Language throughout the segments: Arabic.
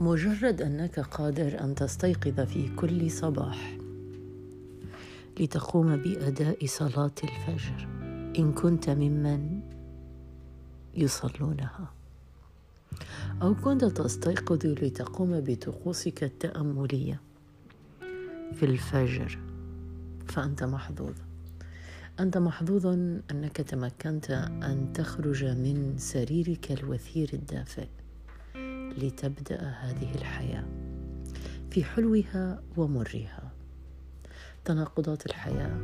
مجرد أنك قادر أن تستيقظ في كل صباح لتقوم بأداء صلاة الفجر إن كنت ممن يصلونها. أو كنت تستيقظ لتقوم بطقوسك التأملية في الفجر فأنت محظوظ. أنت محظوظ أنك تمكنت أن تخرج من سريرك الوثير الدافئ. لتبدأ هذه الحياة في حلوها ومرها. تناقضات الحياة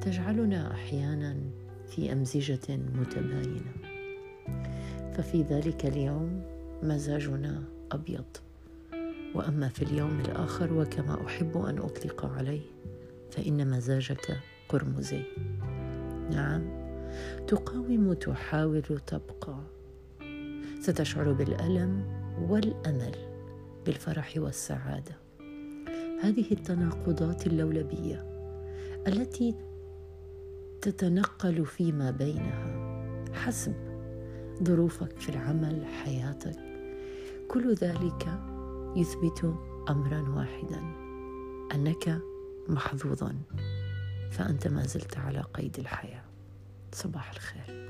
تجعلنا أحيانا في أمزجة متباينة. ففي ذلك اليوم مزاجنا أبيض. وأما في اليوم الآخر وكما أحب أن أطلق عليه فإن مزاجك قرمزي. نعم تقاوم تحاول تبقى. ستشعر بالألم والأمل بالفرح والسعادة. هذه التناقضات اللولبية التي تتنقل فيما بينها حسب ظروفك في العمل حياتك. كل ذلك يثبت امرا واحدا أنك محظوظ فأنت ما زلت على قيد الحياة. صباح الخير.